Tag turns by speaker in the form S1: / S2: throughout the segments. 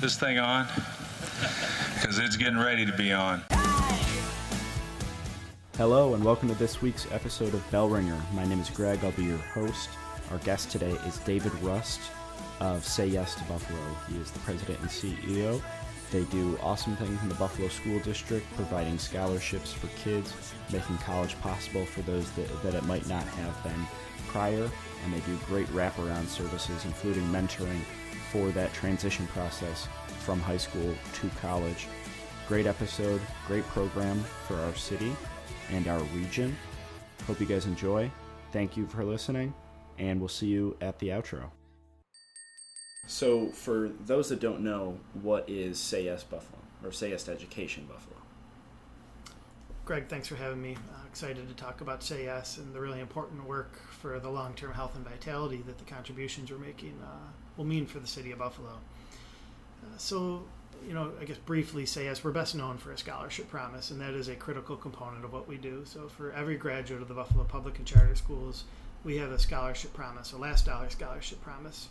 S1: this thing on? Because it's getting ready to be on.
S2: Hello, and welcome to this week's episode of Bell Ringer. My name is Greg. I'll be your host. Our guest today is David Rust of Say Yes to Buffalo. He is the president and CEO. They do awesome things in the Buffalo School District, providing scholarships for kids, making college possible for those that, that it might not have been prior. And they do great wraparound services, including mentoring for that transition process from high school to college. Great episode, great program for our city and our region. Hope you guys enjoy. Thank you for listening, and we'll see you at the outro. So, for those that don't know, what is Say Yes Buffalo or Say Yes to Education Buffalo?
S3: Greg, thanks for having me. Uh, excited to talk about Say Yes and the really important work for the long term health and vitality that the contributions we're making uh, will mean for the city of Buffalo. Uh, so, you know, I guess briefly say yes, we're best known for a scholarship promise, and that is a critical component of what we do. So, for every graduate of the Buffalo Public and Charter Schools, we have a scholarship promise, a last dollar scholarship promise,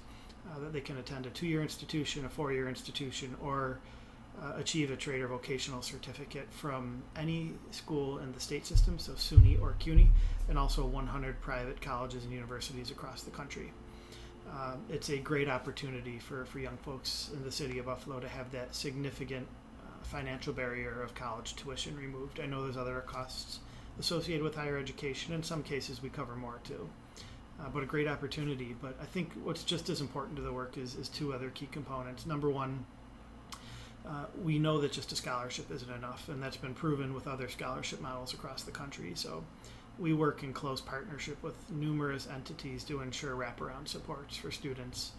S3: uh, that they can attend a two year institution, a four year institution, or uh, achieve a trade or vocational certificate from any school in the state system, so SUNY or CUNY, and also 100 private colleges and universities across the country uh, it's a great opportunity for, for young folks in the city of Buffalo to have that significant uh, financial barrier of college tuition removed. I know there's other costs associated with higher education. In some cases, we cover more too. Uh, but a great opportunity. But I think what's just as important to the work is, is two other key components. Number one, uh, we know that just a scholarship isn't enough, and that's been proven with other scholarship models across the country. So we work in close partnership with numerous entities to ensure wraparound supports for students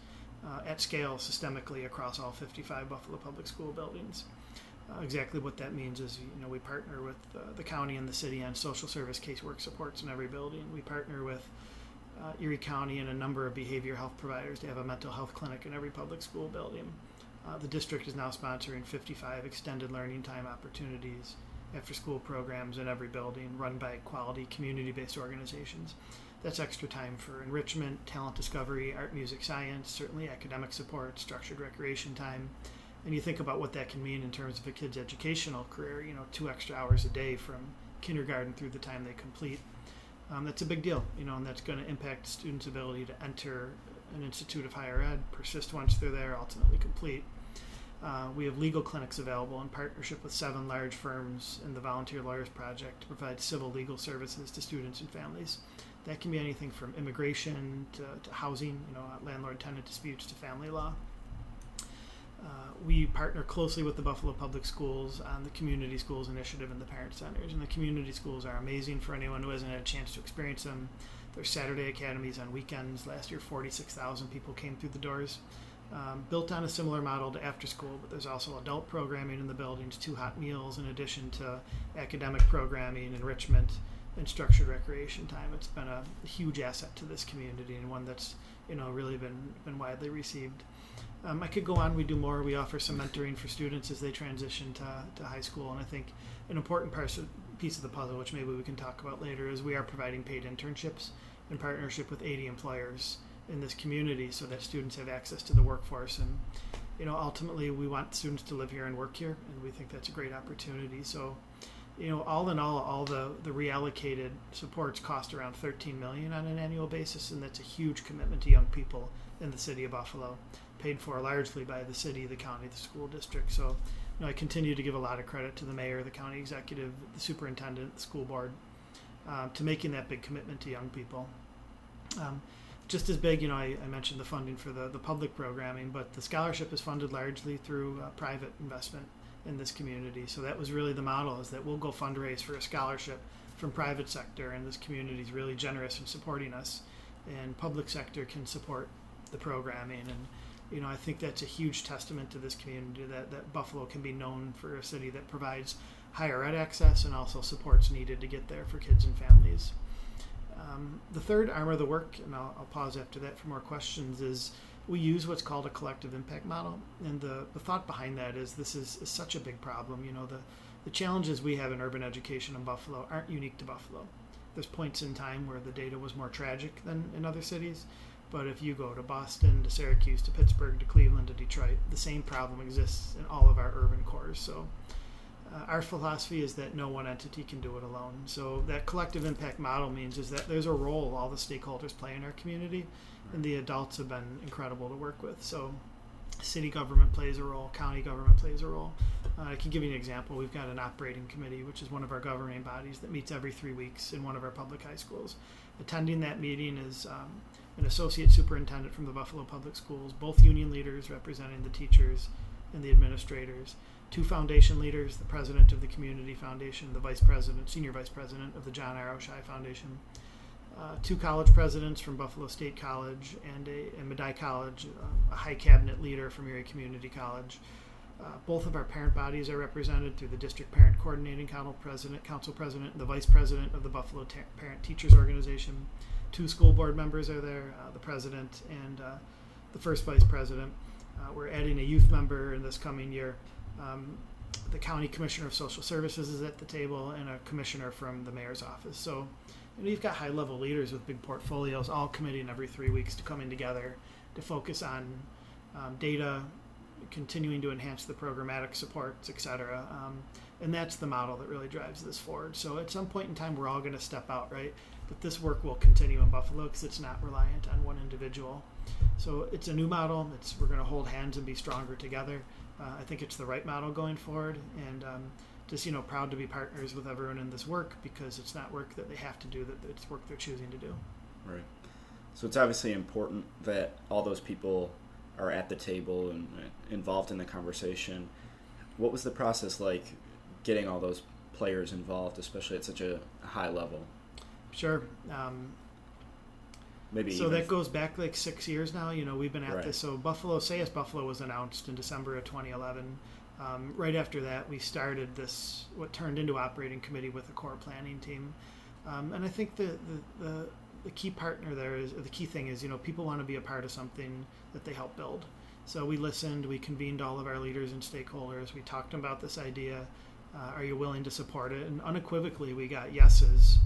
S3: uh, at scale systemically across all 55 Buffalo Public School buildings. Uh, exactly what that means is, you know, we partner with uh, the county and the city on social service casework supports in every building. We partner with uh, Erie County and a number of behavior health providers to have a mental health clinic in every public school building. Uh, the district is now sponsoring 55 extended learning time opportunities after school programs in every building run by quality community based organizations. That's extra time for enrichment, talent discovery, art, music, science, certainly academic support, structured recreation time. And you think about what that can mean in terms of a kid's educational career, you know, two extra hours a day from kindergarten through the time they complete. Um, that's a big deal, you know, and that's going to impact students' ability to enter an institute of higher ed, persist once they're there, ultimately complete. Uh, we have legal clinics available in partnership with seven large firms in the Volunteer Lawyers Project to provide civil legal services to students and families. That can be anything from immigration to, to housing, you know, landlord tenant disputes to family law. Uh, we partner closely with the Buffalo Public Schools on the Community Schools Initiative and the Parent Centers. And the community schools are amazing for anyone who hasn't had a chance to experience them. There's Saturday academies on weekends. Last year, 46,000 people came through the doors um, built on a similar model to after school, but there's also adult programming in the buildings, two hot meals in addition to academic programming, enrichment, and structured recreation time. It's been a huge asset to this community and one that's you know really been been widely received. Um, I could go on. We do more. We offer some mentoring for students as they transition to, to high school, and I think an important part of, piece of the puzzle, which maybe we can talk about later, is we are providing paid internships in partnership with 80 employers in this community so that students have access to the workforce. And you know ultimately we want students to live here and work here and we think that's a great opportunity. So you know all in all all the the reallocated supports cost around 13 million on an annual basis and that's a huge commitment to young people in the city of buffalo paid for largely by the city the county the school district. So you know i continue to give a lot of credit to the mayor the county executive the superintendent the school board uh, to making that big commitment to young people. Um, just as big, you know, I, I, mentioned the funding for the, the public programming, but the scholarship is funded largely through uh, private investment in this community. So that was really the model is that we'll go fundraise for a scholarship from private sector, and this community is really generous in supporting us, and public sector can support the programming. And you know, I think that's a huge testament to this community that, that Buffalo can be known for a city that provides higher ed access and also supports needed to get there for kids and families. Um, the third arm of the work, and I'll, I'll, pause after that for more questions, is we use what's called a collective impact model. And the, the thought behind that is this is, is such a big problem. You know, the, the challenges we have in urban education in Buffalo aren't unique to Buffalo. There's points in time where the data was more tragic than in other cities, But if you go to Boston, to Syracuse, to Pittsburgh, to Cleveland, to Detroit, the same problem exists in all of our urban cores. So uh, our philosophy is that no one entity can do it alone. So that collective impact model means is that there's a role all the stakeholders play in our community, and the adults have been incredible to work with. So city government plays a role, county government plays a role. Uh, I can give you an example. We've got an operating committee, which is one of our governing bodies that meets every three weeks in one of our public high schools. Attending that meeting is um, an associate superintendent from the Buffalo Public Schools, both union leaders representing the teachers and the administrators, two foundation leaders, the president of the Community Foundation, the vice president, senior vice president of the John. Oishei Foundation, uh, two college presidents from Buffalo State College and a and College, uh, a high cabinet leader from Erie Community College. Uh, both of our parent bodies are represented through the district parent coordinating council president, council president, and the vice president of the Buffalo Parent Teachers Organization. Two school board members are there, uh, the president and uh, the first vice president. Uh, we're adding a youth member in this coming year. Um, the county commissioner of social services is at the table, and a commissioner from the mayor's office. So know, you've got high level leaders with big portfolios all committing every three weeks to coming together to focus on um, data, continuing to enhance the programmatic supports, et cetera. Um, and that's the model that really drives this forward. So at some point in time, we're all going to step out, right? But this work will continue in Buffalo because it's not reliant on one individual. So it's a new model. It's we're going to hold hands and be stronger together. Uh, I think it's the right model going forward, and um, just you know proud to be partners with everyone in this work because it's not work that they have to do; that it's work they're choosing to do.
S2: Right. So it's obviously important that all those people are at the table and involved in the conversation. What was the process like getting all those players involved, especially at such a high level?
S3: Sure. Um,
S2: Maybe
S3: so that goes back like six years now. You know, we've been at
S2: Right.
S3: this. So Buffalo, Say Yes Buffalo was announced in December of 2011. Um, right after that, we started this what turned into operating committee with a core planning team. Um, and I think the, the, the, the key partner there is the key thing is you know people want to be a part of something that they help build. So we listened, we convened all of our leaders and stakeholders. We talked about this idea. Uh, are you willing to support it? And unequivocally, we got yeses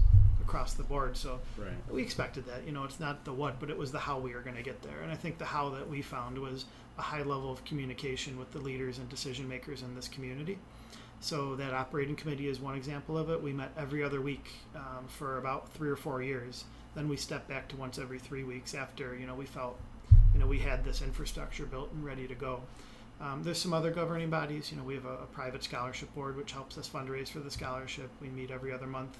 S3: across the board. So
S2: right.
S3: we expected that. You know, it's not the what, but it was the how we were going to get there. And I think the how that we found was a high level of communication with the leaders and decision makers in this community. So that operating committee is one example of it. We met every other week um, for about three or four years. Then we stepped back to once every three weeks after you know we felt you know we had this infrastructure built and ready to go. Um, there's some other governing bodies. You know, we have a, a private scholarship board which helps us fundraise for the scholarship. We meet every other month.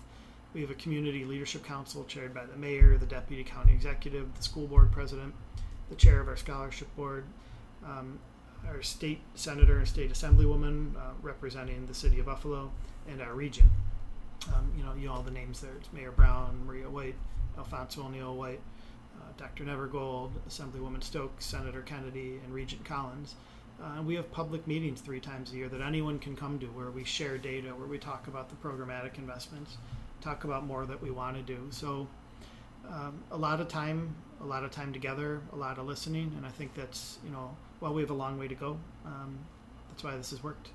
S3: We have a community leadership council chaired by the mayor, the deputy county executive, the school board president, the chair of our scholarship board, um, our state senator and state assemblywoman uh, representing the city of Buffalo, and our region. Um, you know, you know all the names there. It's Mayor Brown, Maria Whyte, Alfonso O'Neill White, uh, Dr. Nevergold, Assemblywoman Stokes, Senator Kennedy, and Regent Collins. Uh, we have public meetings three times a year that anyone can come to where we share data, where we talk about the programmatic investments, talk about more that we want to do. So um, a lot of time, a lot of time together, a lot of listening, and I think that's you know while we have a long way to go, um, that's why this has worked.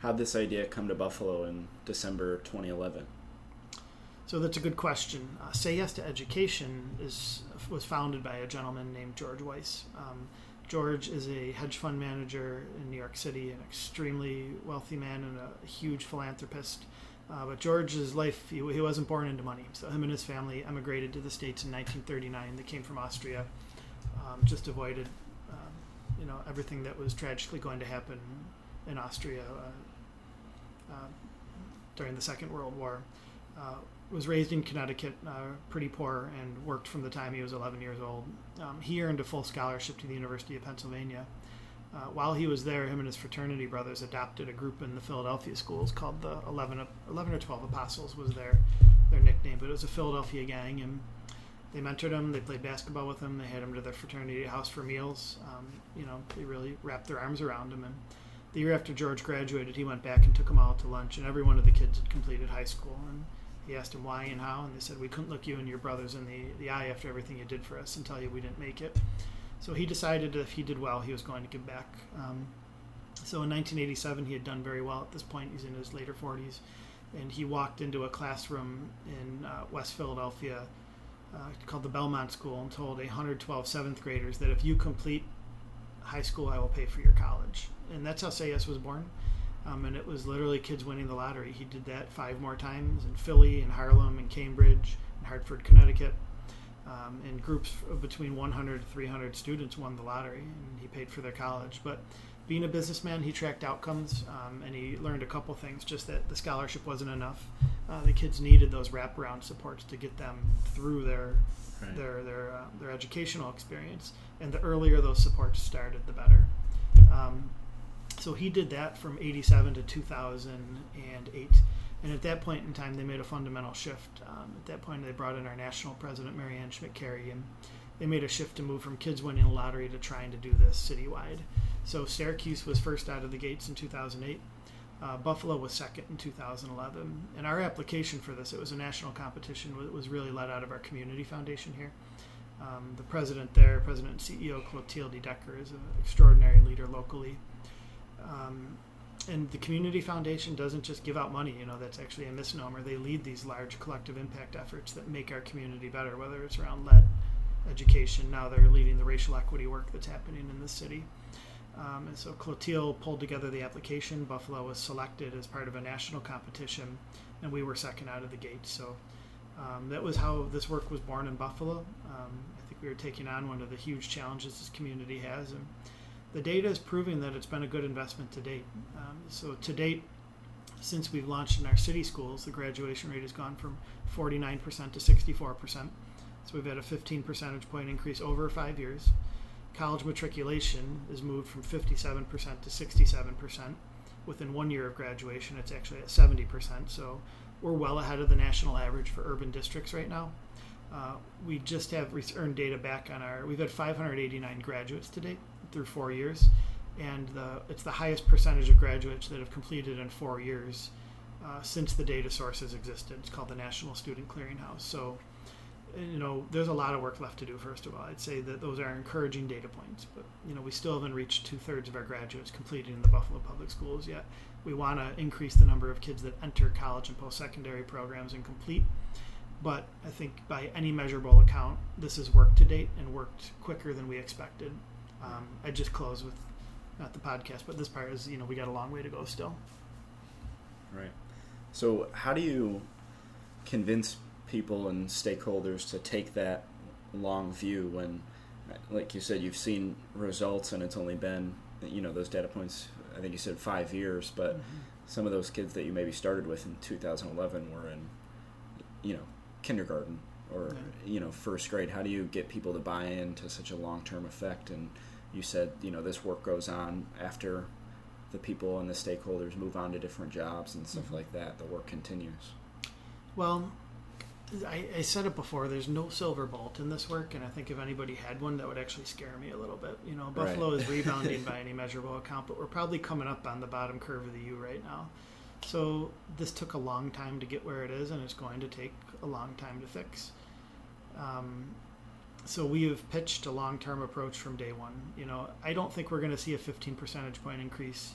S2: How'd this idea come to Buffalo in December 2011?
S3: So that's a good question. Uh, Say Yes to Education is was founded by a gentleman named George Weiss. Um, George is a hedge fund manager in New York City, an extremely wealthy man and a huge philanthropist. Uh, but George's life, he, he wasn't born into money. So him and his family emigrated to the States in 1939. They came from Austria, um, just avoided, um, you know, everything that was tragically going to happen in Austria uh, uh, during the Second World War. Uh, was raised in Connecticut, uh, pretty poor, and worked from the time he was 11 years old. Um, he earned a full scholarship to the University of Pennsylvania. Uh, while he was there, him and his fraternity brothers adopted a group in the Philadelphia schools called the 11, 11 or 12 Apostles was their, their nickname, but it was a Philadelphia gang, and they mentored him, they played basketball with him, they had him to their fraternity house for meals. Um, you know, they really wrapped their arms around him, and the year after George graduated, he went back and took them all to lunch, and every one of the kids had completed high school, and he asked him why and how, and they said, We couldn't look you and your brothers in the, the eye after everything you did for us and tell you we didn't make it. So he decided if he did well, he was going to give back. Um, so in 1987, he had done very well at this point. He's in his later 40s. And he walked into a classroom in uh, West Philadelphia uh, called the Belmont School and told 112 seventh graders that if you complete high school, I will pay for your college. And that's how Say Yes was born. Um, and it was literally kids winning the lottery. He did that five more times in Philly, and Harlem, and Cambridge, and Hartford, Connecticut. Um, and groups of between 100 to 300 students won the lottery, and he paid for their college. But being a businessman, he tracked outcomes, um, and he learned a couple things. Just that the scholarship wasn't enough. Uh, the kids needed those wraparound supports to get them through their right. their their uh, their educational experience. And the earlier those supports started, the better. Um, so he did that from 87 to 2008 and at that point in time they made a fundamental shift. Um, at that point they brought in our national president marianne schmidt carey and they made a shift to move from kids winning the lottery to trying to do this citywide. So syracuse was first out of the gates in 2008 uh, buffalo was second in 2011 and our application for this it was a national competition it was really led out of our community foundation here. Um, the president there president and ceo clotilde dedecker is an extraordinary leader locally. Um, and the community foundation doesn't just give out money you know that's actually a misnomer. They lead these large collective impact efforts that make our community better whether it's around lead education. Now they're leading the racial equity work that's happening in the city. Um, and so clotilde pulled together the application. Buffalo was selected as part of a national competition and we were second out of the gate. So um, that was how this work was born in buffalo. Um, i think we were taking on one of the huge challenges this community has and the data is proving that it's been a good investment to date. Um, so to date, since we've launched in our city schools, the graduation rate has gone from 49% to 64%. So we've had a 15 percentage point increase over five years. College matriculation has moved from 57% to 67%. Within one year of graduation, it's actually at 70%. So we're well ahead of the national average for urban districts right now. Uh, we just have earned data back on our, we've had 589 graduates to date through four years, and the, it's the highest percentage of graduates that have completed in four years uh, since the data source has existed. It's called the National Student Clearinghouse. So, you know, there's a lot of work left to do. First of all, I'd say that those are encouraging data points, but you know, we still haven't reached two thirds of our graduates completing in the Buffalo Public Schools yet. We want to increase the number of kids that enter college and post-secondary programs and complete. But I think by any measurable account, this has worked to date and worked quicker than we expected. Um, I just close with not the podcast, but this part is you know we got a long way to go still.
S2: Right. So how do you convince people and stakeholders to take that long view when, like you said, you've seen results and it's only been you know those data points. I think you said five years, but mm-hmm. some of those kids that you maybe started with in 2011 were in, you know, kindergarten or yeah. you know first grade. How do you get people to buy into such a long term effect and you said you know this work goes on after the people and the stakeholders move on to different jobs and stuff mm-hmm. like that. The work continues.
S3: Well, I, I, said it before. There's no silver bullet in this work, and I think if anybody had one, that would actually scare me a little bit. You know, Buffalo right. is rebounding by any measurable account, but we're probably coming up on the bottom curve of the U right now. So this took a long time to get where it is, and it's going to take a long time to fix. Um, so we have pitched a long-term approach from day one. You know, I don't think we're going to see a 15 percentage point increase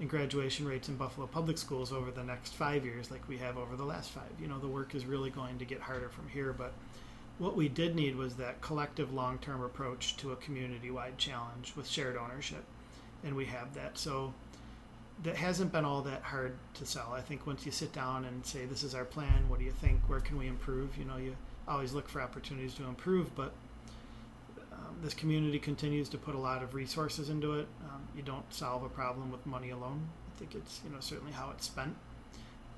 S3: in graduation rates in Buffalo public schools over the next five years, like we have over the last five. You know, the work is really going to get harder from here. But what we did need was that collective long-term approach to a community-wide challenge with shared ownership, and we have that. So that hasn't been all that hard to sell. I think once you sit down and say, "This is our plan. What do you think? Where can we improve?" You know, you always look for opportunities to improve, but um, this community continues to put a lot of resources into it. Um, you don't solve a problem with money alone. I think it's you know certainly how it's spent.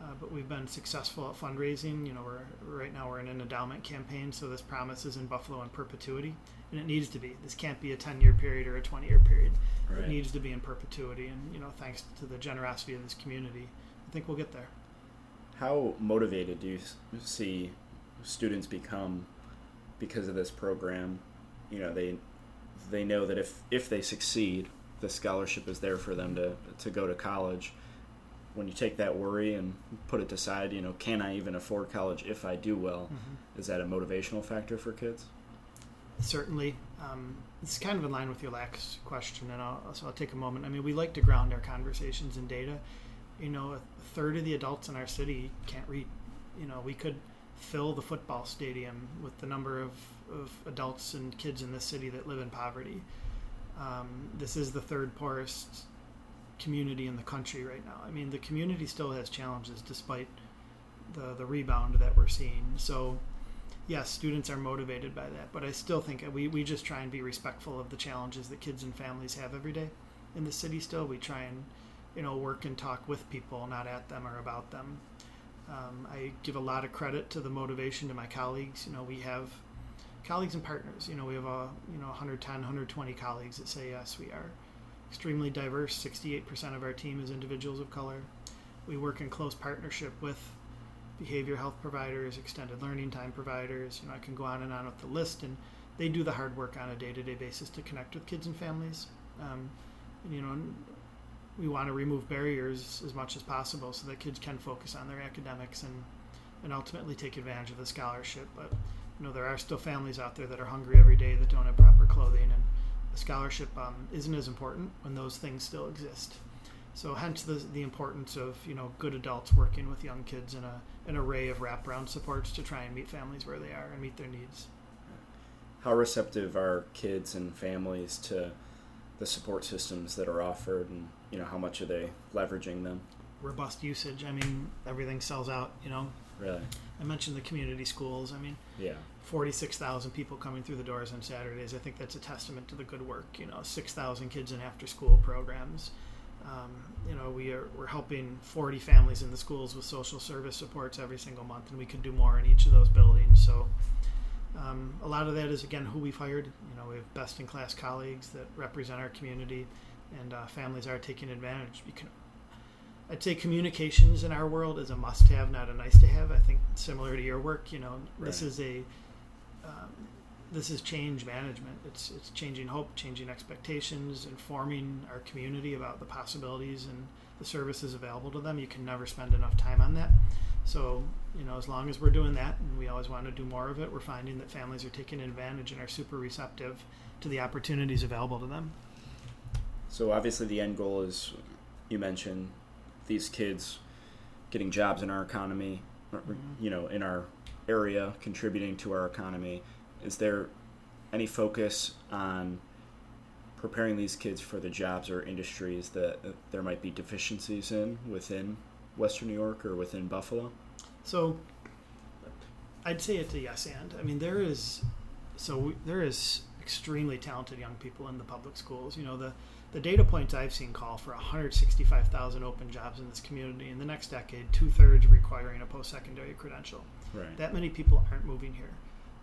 S3: Uh, but we've been successful at fundraising. You know, we're right now we're in an endowment campaign, so this promise is in Buffalo in perpetuity, and it needs to be. This can't be a ten-year period or a twenty-year period. Right. It needs to be in perpetuity, and you know, thanks to the generosity of this community, I think we'll get there.
S2: How motivated do you see students become because of this program. You know, they they know that if if they succeed, the scholarship is there for them to to go to college. When you take that worry and put it aside, you know, can I even afford college if I do well? Mm-hmm. Is that a motivational factor for kids?
S3: Certainly. Um, it's kind of in line with your last question, and I'll, so I'll take a moment. I mean, we like to ground our conversations in data. You know, a third of the adults in our city can't read. You know, we could fill the football stadium with the number of, of adults and kids in this city that live in poverty. Um, this is the third poorest community in the country right now. I mean, the community still has challenges despite the the rebound that we're seeing. So, yes, students are motivated by that, but I still think we we just try and be respectful of the challenges that kids and families have every day in the city. Still, we try and you know work and talk with people, not at them or about them. Um, I give a lot of credit to the motivation to my colleagues. You know, we have colleagues and partners. You know, we have a you know 110, 120 colleagues that say yes. We are extremely diverse. 68% of our team is individuals of color. We work in close partnership with behavior health providers, extended learning time providers. You know, I can go on and on with the list, and they do the hard work on a day-to-day basis to connect with kids and families. Um, you know, we want to remove barriers as much as possible so that kids can focus on their academics and and ultimately take advantage of the scholarship. But you know, there are still families out there that are hungry every day that don't have proper clothing, and the scholarship um, isn't as important when those things still exist. So hence the, the importance of you know good adults working with young kids in a an array of wraparound supports to try and meet families where they are and meet their needs.
S2: How receptive are kids and families to the support systems that are offered, and you know how much are they leveraging them?
S3: Robust usage. I mean, everything sells out. You know.
S2: Really.
S3: I mentioned the community schools. I mean,
S2: yeah,
S3: forty-six thousand people coming through the doors on Saturdays. I think that's a testament to the good work. You know, six thousand kids in after-school programs. Um, you know, we are we're helping 40 families in the schools with social service supports every single month, and we can do more in each of those buildings. So, um, a lot of that is again who we've hired. You know, we have best-in-class colleagues that represent our community, and uh, families are taking advantage. You can, I'd say communications in our world is a must-have, not a nice-to-have. I think similar to your work, you know, right. this is a um, this is change management. It's it's changing hope, changing expectations, informing our community about the possibilities and the services available to them. You can never spend enough time on that. So you know, as long as we're doing that, and we always want to do more of it, we're finding that families are taking advantage and are super receptive to the opportunities available to them.
S2: So obviously, the end goal is you mentioned these kids getting jobs in our economy, you know, in our area, contributing to our economy is there any focus on preparing these kids for the jobs or industries that there might be deficiencies in within Western New York or within Buffalo?
S3: So, I'd say it's a yes and. I mean, there is so we, there is extremely talented young people in the public schools. You know, the the data points I've seen call for 165,000 open jobs in this community in the next decade, two thirds requiring a post secondary credential.
S2: Right.
S3: That many people aren't moving here.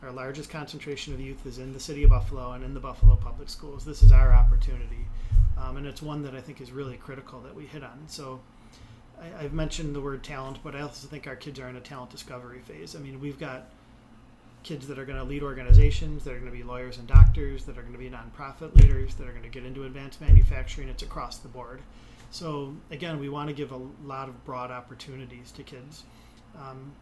S3: Our largest concentration of youth is in the city of Buffalo and in the Buffalo public schools. This is our opportunity, um, and it's one that I think is really critical that we hit on. So, I, have mentioned the word talent, but I also think our kids are in a talent discovery phase. I mean, we've got kids that are going to lead organizations, that are going to be lawyers and doctors, that are going to be nonprofit leaders, that are going to get into advanced manufacturing. It's across the board. So, again, we want to give a lot of broad opportunities to kids. Um,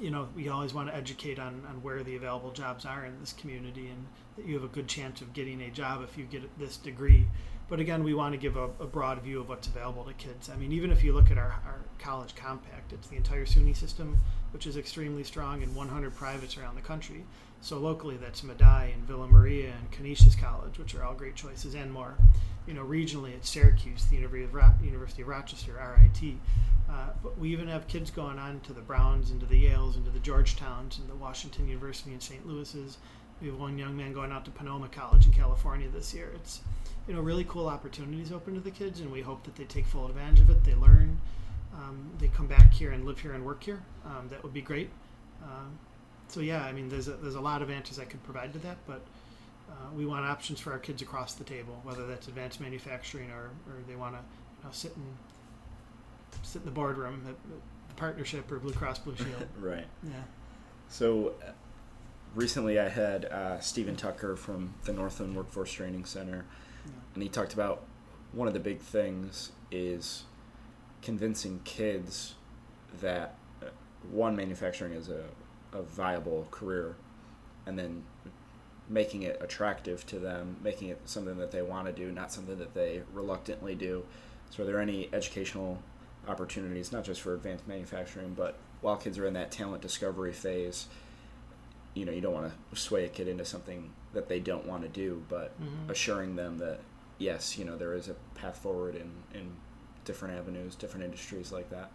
S3: you know, we always want to educate on, on where the available jobs are in this community and that you have a good chance of getting a job if you get this degree. But again, we want to give a, a broad view of what's available to kids. I mean, even if you look at our, our college compact, it's the entire SUNY system, which is extremely strong, and 100 privates around the country. So locally, that's Medaille and Villa Maria and Canisius College, which are all great choices, and more. You know, regionally, it's Syracuse, the University of, Ro- University of Rochester, RIT. Uh, but we even have kids going on to the Browns into the Yales into the Georgetowns and the Washington University and St. Louis's. We have one young man going out to Pomona College in California this year. It's you know really cool opportunities open to the kids, and we hope that they take full advantage of it. They learn, um, they come back here and live here and work here. Um, that would be great. Um, so yeah, I mean, there's a, there's a lot of answers I could provide to that, but uh, we want options for our kids across the table, whether that's advanced manufacturing or, or they want to you know, sit and sit in the boardroom at the partnership or Blue Cross Blue Shield.
S2: right.
S3: Yeah.
S2: So uh, recently I had uh, Stephen Tucker from the Northland Workforce Training Center, yeah. and he talked about one of the big things is convincing kids that uh, one manufacturing is a, a viable career and then making it attractive to them making it something that they want to do not something that they reluctantly do so are there any educational opportunities, not just for advanced manufacturing, but while kids are in that talent discovery phase, you know, you don't want to sway a kid into something that they don't want to do, but
S3: Mhm.
S2: assuring them that yes, you know, there is a path forward in, in different avenues, different industries like that.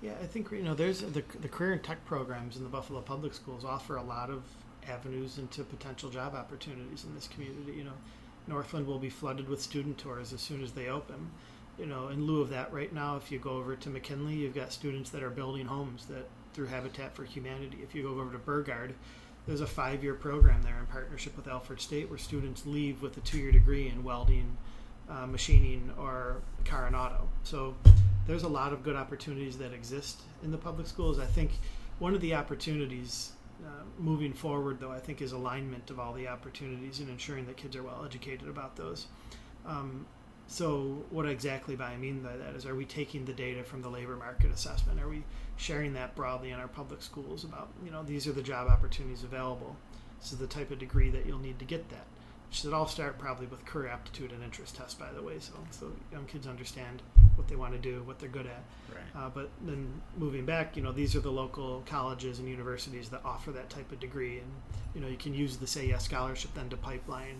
S3: Yeah, I think you know there's the the career and tech programs in the Buffalo Public Schools offer a lot of avenues into potential job opportunities in this community. You know, Northland will be flooded with student tours as soon as they open. You know, in lieu of that, right now, if you go over to McKinley, you've got students that are building homes that through Habitat for Humanity. If you go over to Burgard, there's a five-year program there in partnership with Alfred State where students leave with a two-year degree in welding, uh, machining, or car and auto. So there's a lot of good opportunities that exist in the public schools. I think one of the opportunities uh, moving forward, though, I think is alignment of all the opportunities and ensuring that kids are well educated about those. Um, so, what exactly by I mean by that is, are we taking the data from the labor market assessment? Are we sharing that broadly in our public schools about, you know, these are the job opportunities available. This is the type of degree that you'll need to get that. Which should all start probably with career aptitude and interest test, by the way, so so young kids understand what they want to do, what they're good at.
S2: Right.
S3: Uh, but then moving back, you know, these are the local colleges and universities that offer that type of degree, and you know, you can use the Say Yes scholarship then to pipeline,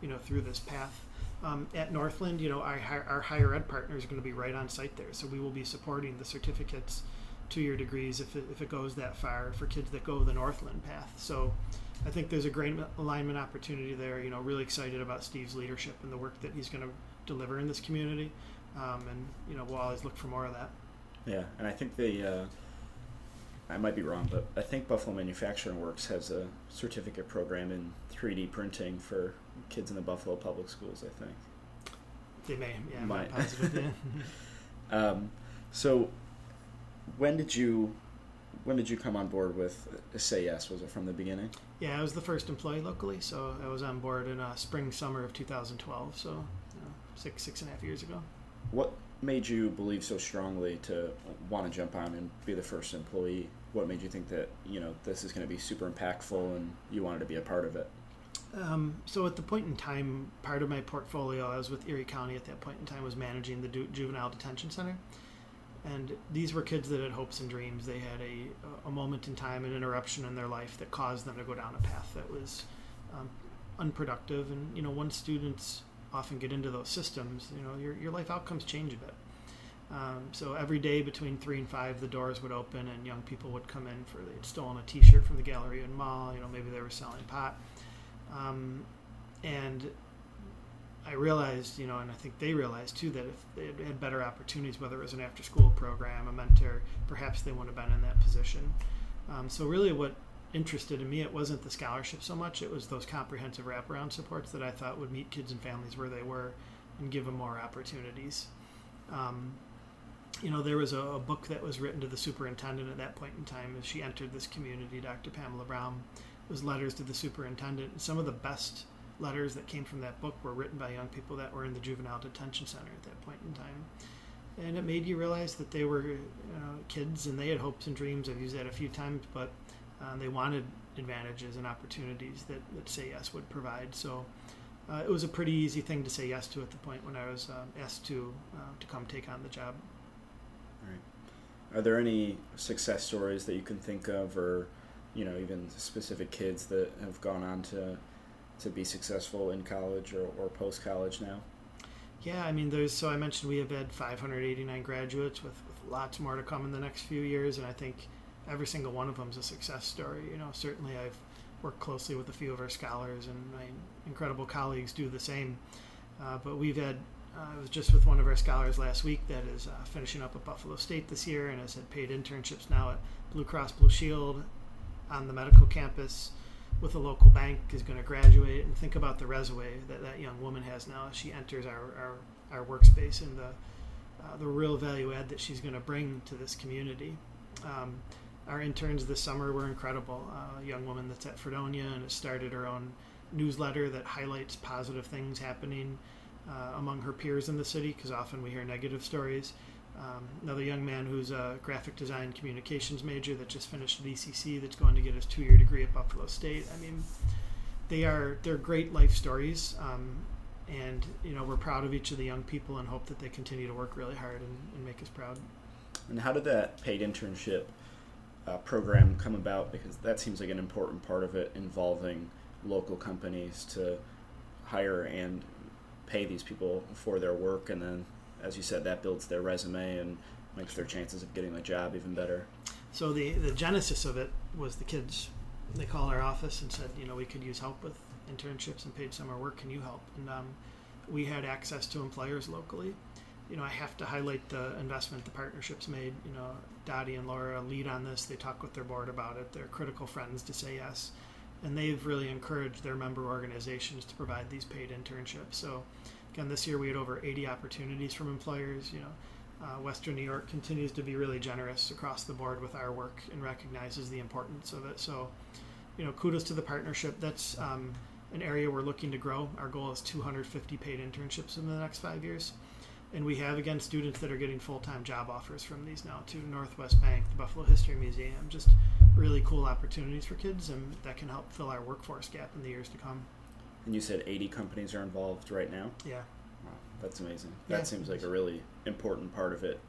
S3: you know, through this path. Um, at Northland, you know, our, our higher ed partners are going to be right on site there, so we will be supporting the certificates, two-year degrees if it, if it goes that far for kids that go the Northland path. So. I think there's a great alignment opportunity there. You know, really excited about Steve's leadership and the work that he's going to deliver in this community. Um, and you know, we'll always look for more of that.
S2: Yeah, and I think the uh, I might be wrong, but I think Buffalo Manufacturing Works has a certificate program in 3D printing for kids in the Buffalo Public Schools, I think.
S3: They may, yeah,
S2: Might.
S3: positive. Yeah.
S2: Um, so, when did you, when did you come on board with Say Yes? Was it from the beginning?
S3: yeah, I was the first employee locally, so I was on board in uh, spring summer of 2012. So, you know, six six and a half years ago.
S2: What made you believe so strongly to want to jump on and be the first employee? What made you think that you know this is going to be super impactful and you wanted to be a part of it?
S3: Um, so at the point in time, part of my portfolio, I was with Erie County at that point in time, was managing the du- juvenile detention center, and these were kids that had hopes and dreams. They had a, a moment in time, an interruption in their life that caused them to go down a path that was um, unproductive. And you know, once students often get into those systems, you know, your your life outcomes change a bit. Um, so every day between three and five, the doors would open and young people would come in for they'd stolen a T-shirt from the Galleria Mall. You know, maybe they were selling pot. Um, and I realized, you know, and I think they realized too that if they had better opportunities, whether it was an after-school program, a mentor, perhaps they wouldn't have been in that position. Um, so really, what interested in me, it wasn't the scholarship so much; it was those comprehensive wraparound supports that I thought would meet kids and families where they were and give them more opportunities. Um, you know, there was a, a book that was written to the superintendent at that point in time as she entered this community, Dr. Pamela Brown. It was letters to the superintendent. And some of the best letters that came from that book were written by young people that were in the juvenile detention center at that point in time. And it made you realize that they were you know, kids and they had hopes and dreams. I've used that a few times, but uh, they wanted advantages and opportunities that, that Say Yes would provide. So uh, it was a pretty easy thing to say yes to at the point when I was uh, asked to uh, to come take on the job.
S2: Right. Are there any success stories that you can think of, or you know, even specific kids that have gone on to to be successful in college or, or post college now?
S3: Yeah, I mean, there's so I mentioned we have had 589 graduates with, with lots more to come in the next few years, and I think every single one of them is a success story. You know, certainly I've worked closely with a few of our scholars, and my incredible colleagues do the same. Uh, but we've had uh, I was just with one of our scholars last week that is uh, finishing up at Buffalo State this year and has had paid internships now at Blue Cross Blue Shield on the medical campus with a local bank is going to graduate and think about the resume that that young woman has now as she enters our, our, our workspace and the, uh, the real value add that she's going to bring to this community. Um, our interns this summer were incredible. Uh, a young woman that's at Fredonia and has started her own newsletter that highlights positive things happening uh, among her peers in the city because often we hear negative stories. Um, another young man who's a graphic design communications major that just finished at ECC that's going to get his two-year degree at Buffalo State. I mean, they are they're great life stories, um, and you know we're proud of each of the young people and hope that they continue to work really hard and, and make us proud.
S2: And how did that paid internship uh, program come about? Because that seems like an important part of it, involving local companies to hire and pay these people for their work, and then, as you said, that builds their resume and makes their chances of getting a job even better.
S3: So the the genesis of it was the kids. They called our office and said, you know, we could use help with internships and paid summer work. Can you help? And um, we had access to employers locally. You know, I have to highlight the investment the partnerships made. You know, Dottie and Laura lead on this. They talk with their board about it. They're critical friends to say yes, and they've really encouraged their member organizations to provide these paid internships. So, again, this year we had over 80 opportunities from employers. You know. Uh, Western New York continues to be really generous across the board with our work and recognizes the importance of it. So, you know, kudos to the partnership. That's um, an area we're looking to grow. Our goal is 250 paid internships in the next five years. And we have, again, students that are getting full time job offers from these now to Northwest Bank, the Buffalo History Museum. Just really cool opportunities for kids, and that can help fill our workforce gap in the years to come.
S2: And you said 80 companies are involved right now?
S3: Yeah.
S2: Wow, that's amazing. That
S3: Yeah.
S2: seems like a really important part of it.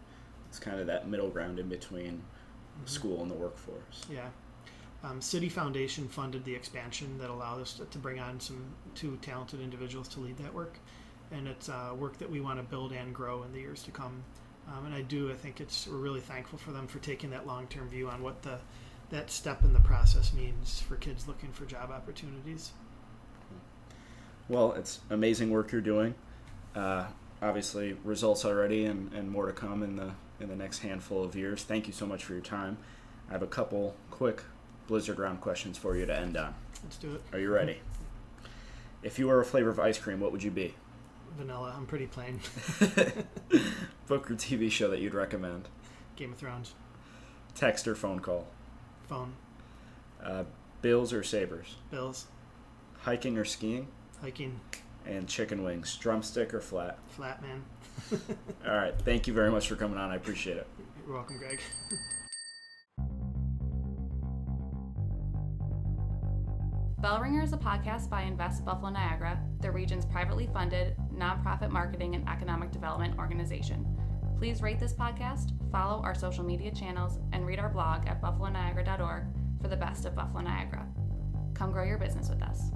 S2: It's kind of that middle ground in between school and the workforce.
S3: Yeah. Um, City Foundation funded the expansion that allowed us to, to bring on some two talented individuals to lead that work, and it's uh, work that we want to build and grow in the years to come. Um, and I do. I think it's we're really thankful for them for taking that long term view on what the that step in the process means for kids looking for job opportunities.
S2: Well, it's amazing work you're doing. Uh, obviously, results already, and, and more to come in the in the next handful of years. Thank you so much for your time. I have a couple quick blizzard round questions for you to end on.
S3: Let's do it.
S2: Are you ready? If you were a flavor of ice cream, what would you be?
S3: Vanilla. I'm pretty plain.
S2: Book or TV show that you'd recommend?
S3: Game of Thrones.
S2: Text or phone call?
S3: Phone.
S2: Uh, Bills or Sabres?
S3: Bills.
S2: Hiking or skiing?
S3: Hiking.
S2: And chicken wings, drumstick or flat?
S3: Flat man.
S2: All right. Thank you very much for coming on. I appreciate it.
S3: You're welcome, Greg.
S4: Bellringer is a podcast by Invest Buffalo Niagara, the region's privately funded, nonprofit marketing and economic development organization. Please rate this podcast, follow our social media channels, and read our blog at buffaloniagara.org for the best of Buffalo Niagara. Come grow your business with us.